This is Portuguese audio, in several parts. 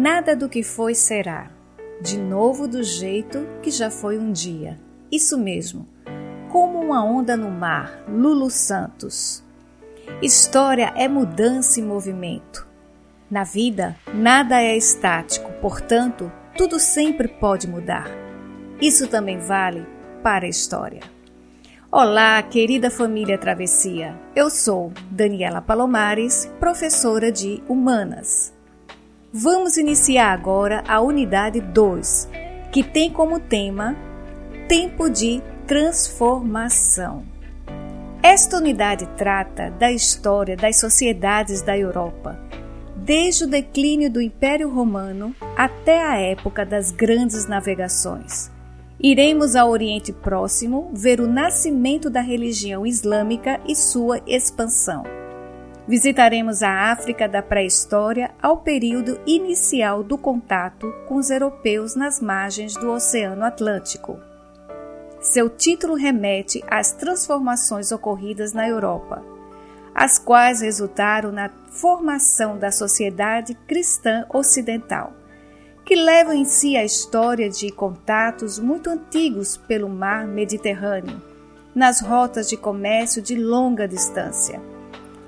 Nada do que foi será, de novo do jeito que já foi um dia. Isso mesmo, como uma onda no mar, Lulu Santos. História é mudança e movimento. Na vida, nada é estático, portanto, tudo sempre pode mudar. Isso também vale para a história. Olá, querida família Travessia. Eu sou Daniela Palomares, professora de Humanas. Vamos iniciar agora a unidade 2, que tem como tema Tempo de Transformação. Esta unidade trata da história das sociedades da Europa, desde o declínio do Império Romano até a época das grandes navegações. Iremos ao Oriente Próximo ver o nascimento da religião islâmica e sua expansão. Visitaremos a África da pré-história ao período inicial do contato com os europeus nas margens do Oceano Atlântico. Seu título remete às transformações ocorridas na Europa, as quais resultaram na formação da sociedade cristã ocidental, que leva em si a história de contatos muito antigos pelo mar Mediterrâneo, nas rotas de comércio de longa distância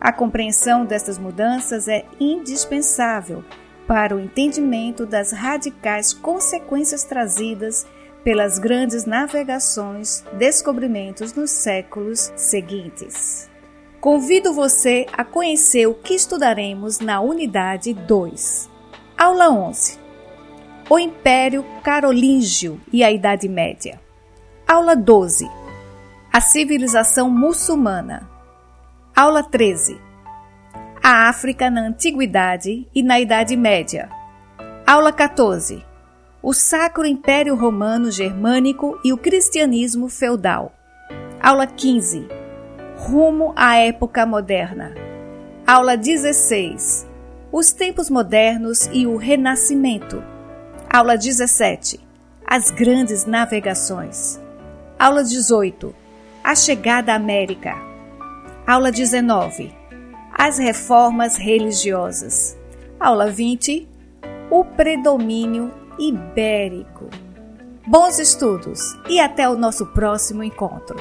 a compreensão destas mudanças é indispensável para o entendimento das radicais consequências trazidas pelas grandes navegações, descobrimentos nos séculos seguintes. Convido você a conhecer o que estudaremos na unidade 2. Aula 11. O Império Carolíngio e a Idade Média. Aula 12. A civilização muçulmana. Aula 13. A África na Antiguidade e na Idade Média. Aula 14. O Sacro Império Romano Germânico e o Cristianismo Feudal. Aula 15. Rumo à Época Moderna. Aula 16. Os tempos modernos e o Renascimento. Aula 17. As grandes navegações. Aula 18. A chegada à América. Aula 19. As reformas religiosas. Aula 20. O predomínio ibérico. Bons estudos e até o nosso próximo encontro.